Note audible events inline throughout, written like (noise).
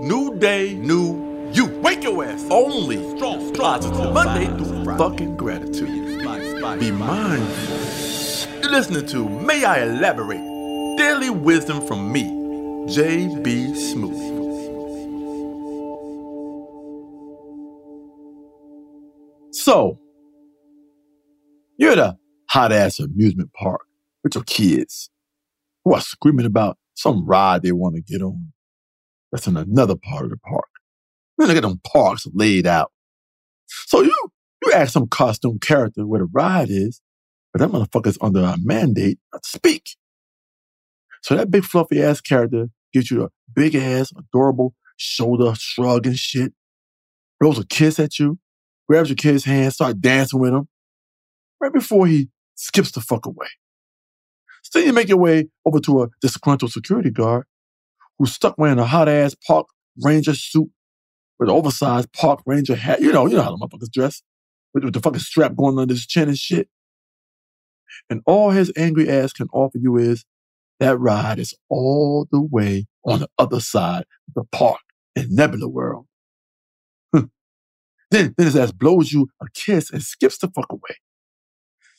new day, new you. Wake your ass. Only strong, positive. Monday through Friday. Fucking gratitude. Be mindful. You're listening to May I Elaborate? Daily wisdom from me, J.B. Smoove. So, you're at a hot ass amusement park with your kids who are screaming about some ride they want to get on. That's in another part of the park. Then they get them parks laid out. So you you ask some costume character where the ride is, but that motherfucker's under a mandate not to speak. So that big fluffy ass character gives you a big ass, adorable shoulder shrug and shit, blows a kiss at you, grabs your kid's hand, start dancing with him, right before he skips the fuck away. So then you make your way over to a disgruntled security guard who's stuck wearing a hot ass park ranger suit with an oversized park ranger hat. You know, you know how the motherfuckers dress. With, with the fucking strap going under his chin and shit. And all his angry ass can offer you is that ride is all the way on the other side of the park in Nebula World. (laughs) then, then his ass blows you a kiss and skips the fuck away.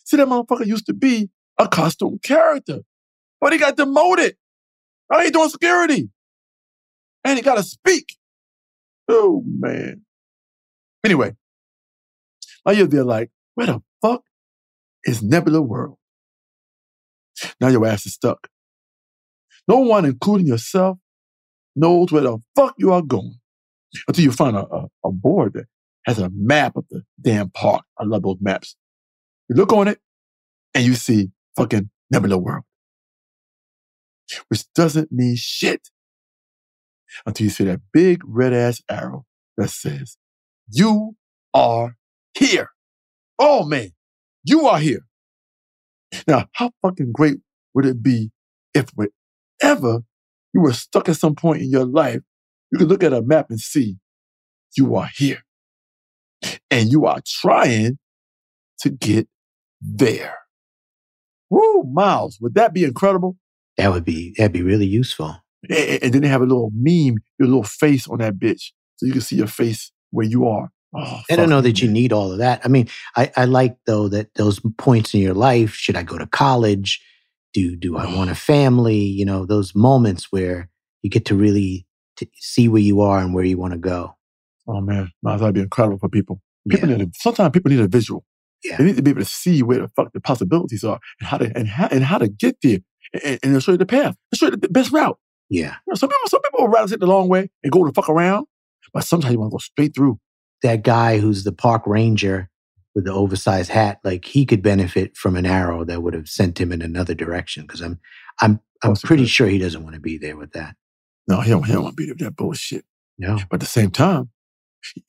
See, that motherfucker used to be a costume character, but he got demoted. Now he doing security. And he got to speak. Oh, man. Anyway, now you're there like, where the fuck is Nebula World? Now your ass is stuck. No one, including yourself, knows where the fuck you are going until you find a, a, a board that has a map of the damn park. I love those maps. You look on it and you see fucking Nebula World, which doesn't mean shit until you see that big red ass arrow that says, you are here. Oh man, you are here. Now, how fucking great would it be if wherever you were stuck at some point in your life, you could look at a map and see you are here. And you are trying to get there. Woo, Miles, would that be incredible? That would be that'd be really useful. And, and then they have a little meme, your little face on that bitch, so you can see your face where you are. Oh, I don't know that you need all of that. I mean, I, I like though that those points in your life. Should I go to college? Do do I want a (sighs) family? You know, those moments where you get to really to see where you are and where you want to go. Oh man, that'd be incredible for people. People Yeah. need a, sometimes people need a visual. Yeah. They need to be able to see where the fuck the possibilities are and how to and how and how to get there. And, and they'll show you the path. They'll show you the best route. Yeah, You know, some people, some people would rather take the long way and go the fuck around, but sometimes you want to go straight through. that guy who's the park ranger with the oversized hat, like he could benefit from an arrow that would have sent him in another direction. Because I'm I'm I'm pretty sure he doesn't want to be there with that. No, he don't, he don't want to be there with that bullshit. No. But at the same time,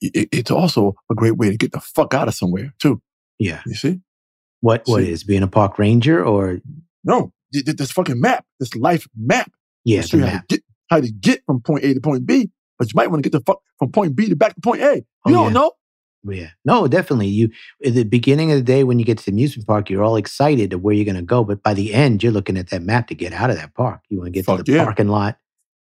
it, it's also a great way to get the fuck out of somewhere too. Yeah. You see? What what See. is being a park ranger or No, this fucking map, this life map, yeah, show the you how to get how to get from point A to point B. But you might want to get the fuck from point B to back to point A. Oh, you Oh, don't yeah. know. Yeah. No, definitely. You at the beginning of the day when you get to the amusement park, you're all excited of where you're gonna go. But by the end, you're looking at that map to get out of that park. You want to get Fuck to the yeah. parking lot.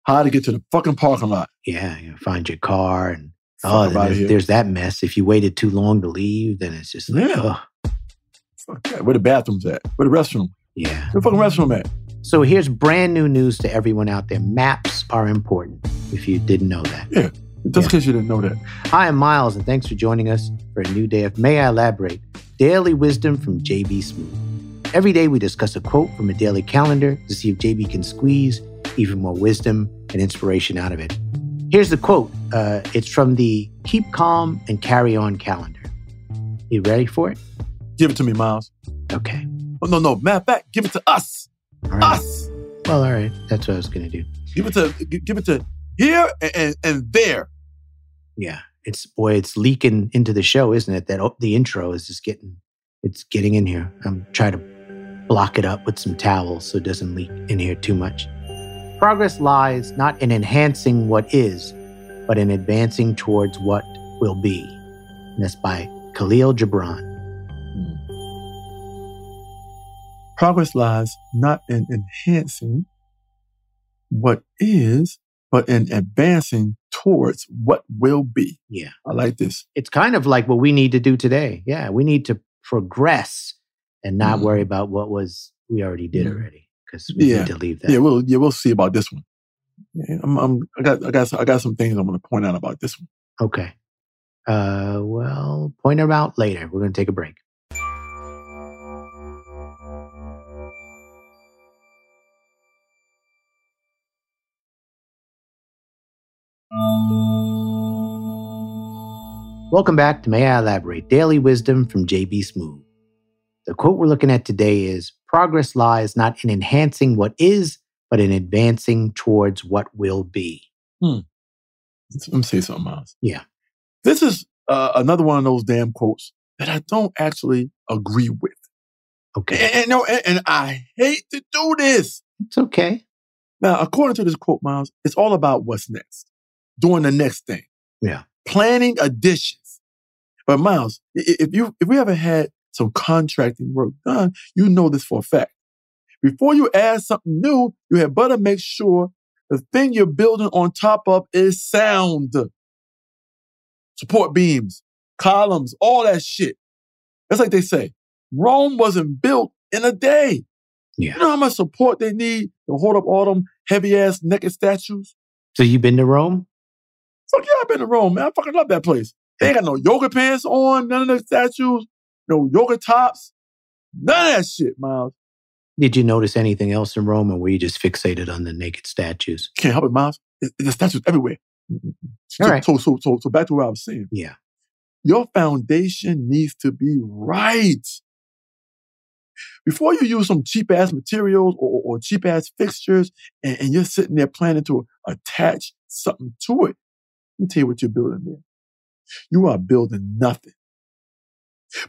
How to get to the fucking parking lot. Yeah, you find your car and oh, Fuck oh, there's, there's that mess. If you waited too long to leave, then it's just like, Yeah. oh, Fuck. Where the bathrooms at? Where the restroom? Yeah. Where the fucking restroom at? So here's brand new news to everyone out there. Maps are important. If you didn't know that. Yeah. Just Yeah. in case you didn't know that. Hi, I'm Miles, and thanks for joining us for a new day of May I Elaborate Daily Wisdom from JB Smoove. Every day we discuss a quote from a daily calendar to see if JB can squeeze even more wisdom and inspiration out of it. Here's the quote uh, it's from the Keep Calm and Carry On calendar. You ready for it? Give it to me, Miles. Okay. Oh, no, no. Matter of fact, give it to us. Right. Us. Well, all right. That's what I was going to do. Give it to give it to here and, and, and there. Yeah. It's, boy, it's leaking into the show, isn't it? That the intro is just getting, it's getting in here. I'm trying to block it up with some towels so it doesn't leak in here too much. Progress lies not in enhancing what is, but in advancing towards what will be. And that's by Khalil Gibran. Progress lies not in enhancing what is, but in advancing towards what will be. Yeah. I like this. It's kind of like what we need to do today. Yeah. We need to progress and not Mhm. worry about what was we already did Mhm. already because we Yeah. need to leave that. Yeah, we'll yeah we'll see about this one. Yeah, I'm, I'm I got I got I got some things I'm going to point out about this one. Okay. Uh, well, point them out later. We're going to take a break. Welcome back to May I Elaborate Daily Wisdom from JB Smoove. The quote we're looking at today is Progress lies not in enhancing what is, but in advancing towards what will be. Hmm. Let me say something, Miles. Yeah. This is uh, another one of those damn quotes that I don't actually agree with. Okay. And, and, no, and, and I hate to do this. It's okay. Now, according to this quote, Miles, it's all about what's next, doing the next thing. Yeah. Planning additions. But Miles, if you if we ever had some contracting work done, you know this for a fact. Before you add something new, you had better make sure the thing you're building on top of is sound. Support beams, columns, all that shit. That's like they say, Rome wasn't built in a day. Yeah. You know how much support they need to hold up all them heavy ass naked statues? So you been to Rome? Fuck yeah, I've been to Rome, man. I fucking love that place. They ain't got no yoga pants on, none of the statues, no yoga tops, none of that shit, Miles. Did you notice anything else in Rome, or were you just fixated on the naked statues? Can't help it, Miles. The statues everywhere. So, All right. so, so, so, so back to what I was saying. Yeah. Your foundation needs to be right. Before you use some cheap ass materials or, or cheap ass fixtures and, and you're sitting there planning to attach something to it, let me tell you what you're building there. You are building nothing.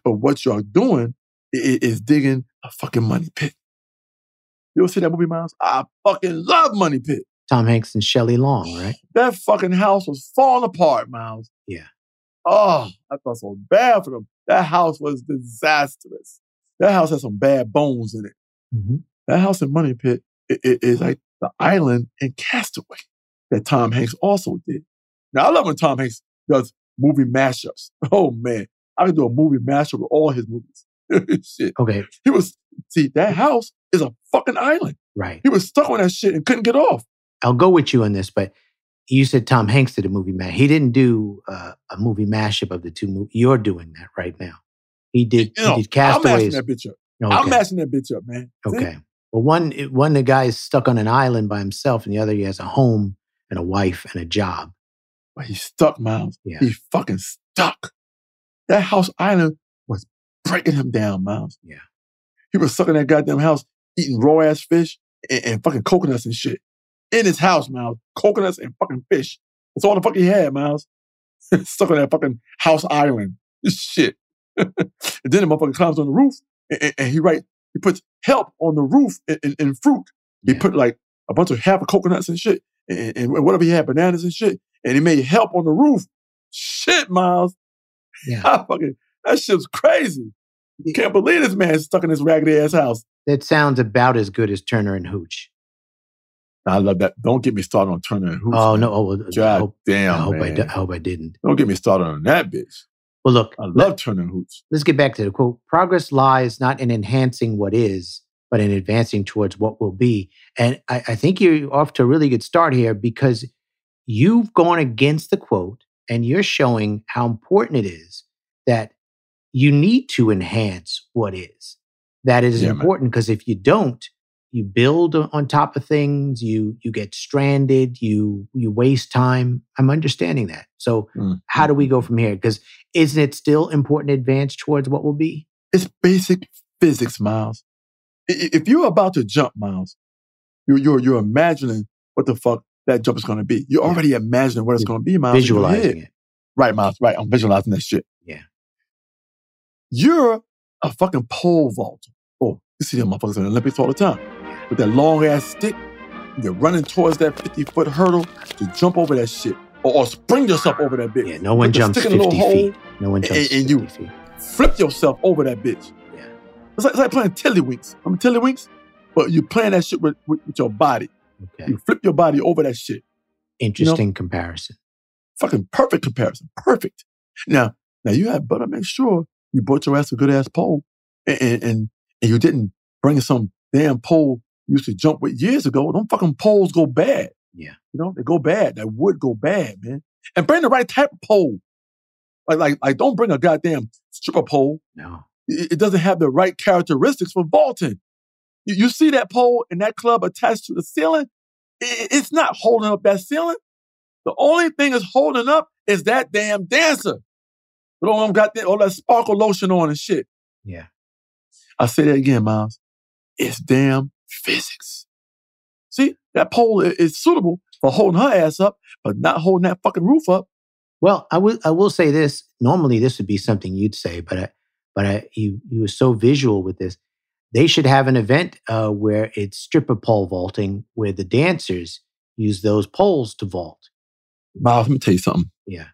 But what you're doing is digging a fucking money pit. You ever see that movie, Miles? I fucking love Money Pit. Tom Hanks and Shelley Long, right? That fucking house was falling apart, Miles. Yeah. Oh, I felt so bad for them. That house was disastrous. That house had some bad bones in it. Mm-hmm. That house in Money Pit is like the island in Castaway that Tom Hanks also did. Now, I love when Tom Hanks does movie mashups. (laughs) Oh, man. I could do a movie mashup with all his movies. (laughs) shit. Okay, He was, see, that house is a fucking island. right. He was stuck on that shit and couldn't get off. I'll go with you on this, but you said Tom Hanks did a movie mash. He didn't do uh, a movie mashup of the two movies. You're doing that right now. He did. You know, he did I'm Castaways. mashing that bitch up. Okay. I'm mashing that bitch up, man. See? okay. Well, one one the guy is stuck on an island by himself, and the other he has a home and a wife and a job. But he's stuck, Miles. Yeah. He's fucking stuck. That house island was breaking him down, Miles. Yeah. He was stuck in that goddamn house eating raw ass fish and, and fucking coconuts and shit. In his house, Miles. Coconuts and fucking fish. That's all the fuck he had, Miles. (laughs) stuck on that fucking house island. This (laughs) shit. (laughs) and then the motherfucker climbs on the roof and, and- and he write, he puts help on the roof in, in, in fruit. He Yeah. put like a bunch of half of coconuts and shit and, and whatever he had, bananas and shit. And he made help on the roof. Shit, Miles. Yeah. (laughs) I fucking, that shit's crazy. Can't believe this man's stuck in this raggedy ass house. That sounds about as good as Turner and Hooch. I love that. Don't get me started on Turner and Hooch. oh man. no! Oh, well, I hope, damn, I, hope I, man. di- I hope I didn't. Don't get me started on that bitch. Well, look, I love Turner and Hooch. let's get back to the quote. Progress lies not in enhancing what is, but in advancing towards what will be. And I, I think you're off to a really good start here because you've gone against the quote and you're showing how important it is that you need to enhance what is. That is Yeah, important because if you don't, you build on top of things, you you get stranded, you you waste time. I'm understanding that. So Mm. how do we go from here? Because isn't it still important to advance towards what will be? It's basic physics, Miles. If you're about to jump, Miles, you're, you're, you're imagining what the fuck that jump is going to be. You're Yeah. already imagining what it's going to be, Miles. in your head. Visualizing it. Right, Miles. Right. I'm visualizing that shit. Yeah. You're a fucking pole vaulter. Oh, you see them motherfuckers in the Olympics all the time. With that long ass stick, you're running towards that 50 foot hurdle to jump over that shit. Or, or spring yourself over that bitch. Yeah, no one jumps stick a 50 little feet. hole, No one and- jumps and 50 you- feet. flip yourself over that bitch. Yeah. It's like, it's like playing tiddlywinks. Remember tiddlywinks? But you're playing that shit with, with, with your body. Okay. You flip your body over that shit. Interesting comparison. Fucking perfect comparison. Perfect. Now, now you had better make sure you bought your ass a good ass pole and, and, and, and you didn't bring some damn pole you used to jump with years ago. Them fucking poles go bad. Yeah. You know, they go bad. That wood go bad, man. And bring the right type of pole. Like, like, like don't bring a goddamn stripper pole. No. It, it doesn't have the right characteristics for vaulting. You, see that pole and that club attached to the ceiling? It's not holding up that ceiling. The only thing that's holding up is that damn dancer. But all them got that, all that sparkle lotion on and shit. Yeah. I say that again, Miles. It's damn physics. See, that pole is suitable for holding her ass up, but not holding that fucking roof up. Well, I will. I will say this. Normally, this would be something you'd say, but I, but I, you you were so visual with this. They should have an event uh, where it's stripper pole vaulting, where the dancers use those poles to vault. Miles, let me tell you something. Yeah,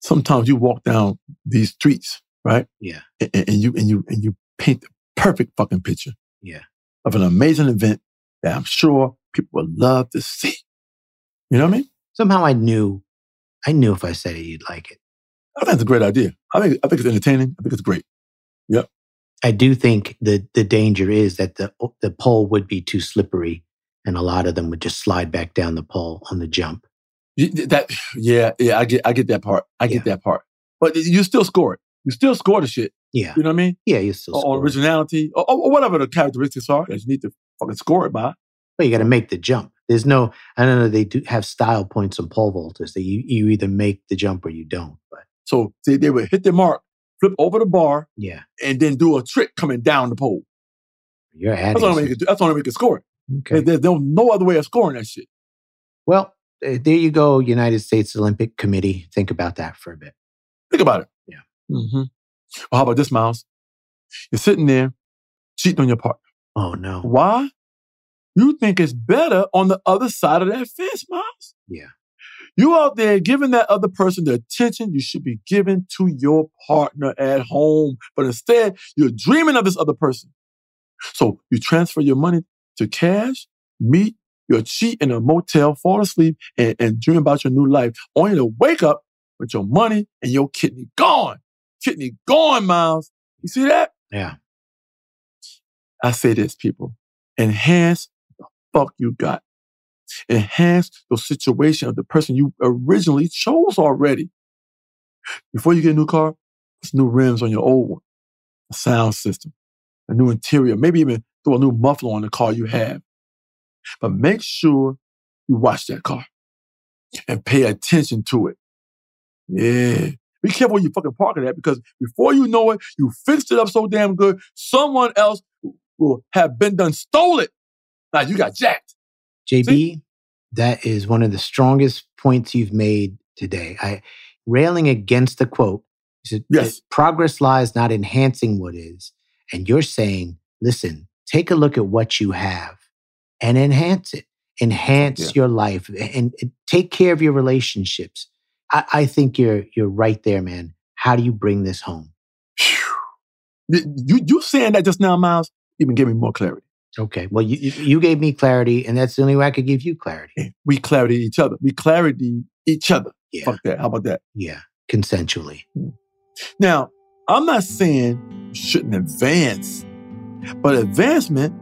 Sometimes you walk down these streets, right? yeah, And, and you and you and you paint the perfect fucking picture yeah. of an amazing event that I'm sure people would love to see. You know what I mean? Somehow I knew, I knew if I said it, you'd like it. I think it's a great idea. I think I think it's entertaining. I think it's great. I do think the the danger is that the the pole would be too slippery, and a lot of them would just slide back down the pole on the jump. That yeah, yeah, I get I get that part. I get that part. But you still score it. You still score the shit. Yeah, You know what I mean? yeah. You still Or, or score. originality, or, or whatever the characteristics are that you need to fucking score it by. But you got to make the jump. There's no. I don't know. They do have style points on pole vaulters that you you either make the jump or you don't. But So they, they would hit their mark, flip over the bar, yeah, and then do a trick coming down the pole. you're That's adding. the only way you can. That's only way you can score it. Okay. There's, there's no other way of scoring that shit. Well, uh, there you go, United States Olympic Committee. Think about that for a bit. Think about it. Yeah. Mm-hmm. Well, how about this, Miles? You're sitting there cheating on your partner. Oh no. Why? You think it's better on the other side of that fence, Miles? Yeah. You out there giving that other person the attention you should be giving to your partner at home, but instead you're dreaming of this other person. So you transfer your money to cash, meet, you'll cheat in a motel, fall asleep, and, and dream about your new life, only to wake up with your money and your kidney gone. Kidney gone, Miles. You see that? Yeah. I say this, people. Enhance the fuck you got. Enhance the situation of the person you originally chose already. Before you get a new car, put new rims on your old one, a sound system, a new interior, maybe even throw a new muffler on the car you have. But make sure you watch that car and pay attention to it. Yeah. Be careful where you fucking park it at because before you know it, you fixed it up so damn good, someone else will have been done stole it. Now you got jacked. JB, that is one of the strongest points you've made today. I railing against the quote. Said, Yes. Progress lies not enhancing what is. And you're saying, listen, take a look at what you have and enhance it. Enhance Yeah. your life and, and take care of your relationships. I, I think you're you're right there, man. How do you bring this home? You you saying that just now, Miles, even gave me more clarity. Okay. Well, you you- gave me clarity, and that's the only way I could give you clarity. Eh, we clarity each other. We clarity each other. Yeah. Fuck that. How about that? Yeah. Consensually. Hmm. Now, I'm not saying you shouldn't advance, but advancement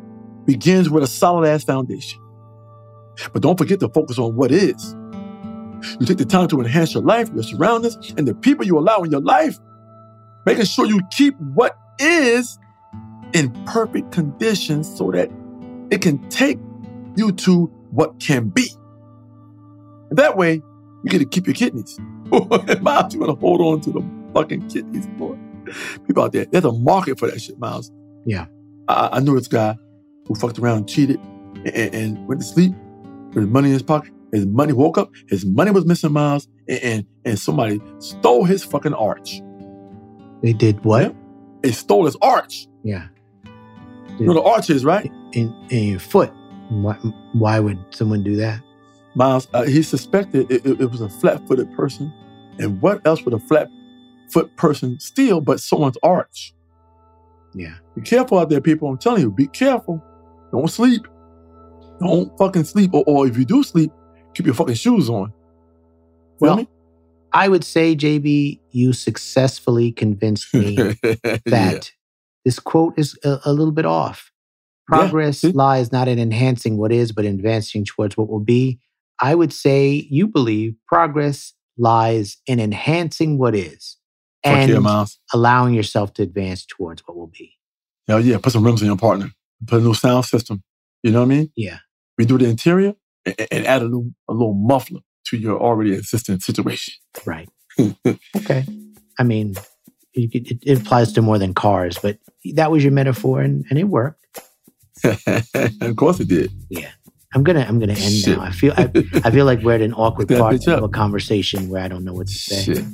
begins with a solid ass foundation. But don't forget to focus on what is. You take the time to enhance your life, your surroundings, and the people you allow in your life, making sure you keep what is in perfect condition so that it can take you to what can be. That way, you get to keep your kidneys. Miles, you want to hold on to the fucking kidneys, boy. People out there, there's a market for that shit, Miles. Yeah. I, I knew this guy who fucked around and cheated and, and went to sleep with his money in his pocket. His money woke up, his money was missing, Miles, and, and, and somebody stole his fucking arch. They did what? They stole his arch. Yeah. You know the arch is, right? In in your foot. Why, why would someone do that? Miles, uh, he suspected it, it- it was a flat-footed person. And what else would a flat-foot person steal but someone's arch? Yeah. Be careful out there, people. I'm telling you, be careful. Don't sleep. Don't fucking sleep. Or, or if you do sleep, keep your fucking shoes on. Feel Well, me? I would say, JB, you successfully convinced me (laughs) that. This quote is a, a little bit off. Progress see? lies not in enhancing what is, but advancing towards what will be. I would say you believe progress lies in enhancing what is and yeah, allowing yourself to advance towards what will be. Hell yeah. Put some rims on your partner. Put a new sound system. You know what I mean? Yeah. Redo the interior and, and add a little, a little muffler to your already existing situation. Right. (laughs) okay. I mean, it, it applies to more than cars, but that was your metaphor and, and it worked. (laughs) of course it did. Yeah. I'm gonna I'm gonna end Shit. now. I feel I, I feel like we're at an (laughs) awkward part of a conversation where I don't know what to say. Shit.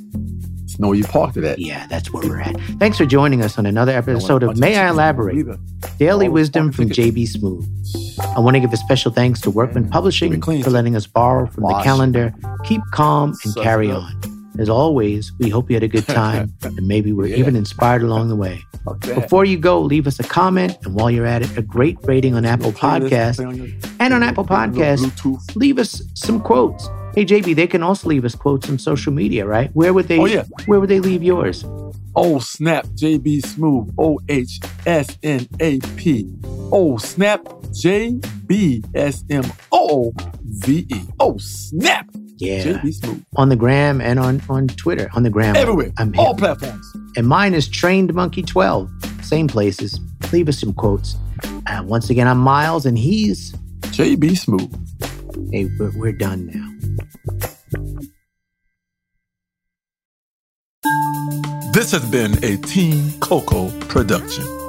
Know where you parked it at. Yeah, that's where we're at. Thanks for joining us on another episode of May I Elaborate? Daily oh, wisdom oh, from JB Smoove. I want to give a special thanks to Workman Publishing Keep it clean. for letting us borrow from the calendar. Keep calm and carry on. As always, we hope you had a good (laughs) time and maybe we're Yeah. even inspired along the way. Before you go, leave us a comment and while you're at it, a great rating on Apple Podcasts. play on your- And on Apple Podcasts, leave us some quotes. Hey JB, they can also leave us quotes on social media, right? Where would they Oh, yeah. where would they leave yours? Oh snap, JB Smoove, O H S N A P. Oh snap, J B S M O V E. Oh snap, Yeah. On the gram and on, on Twitter. On the gram. Everywhere, I'm all hip. platforms. And mine is Trained Monkey 12. Same places. Leave us some quotes. Uh, once again, I'm Miles and he's JB Smoove. hey, we're, we're done now. This has been a Team Coco production.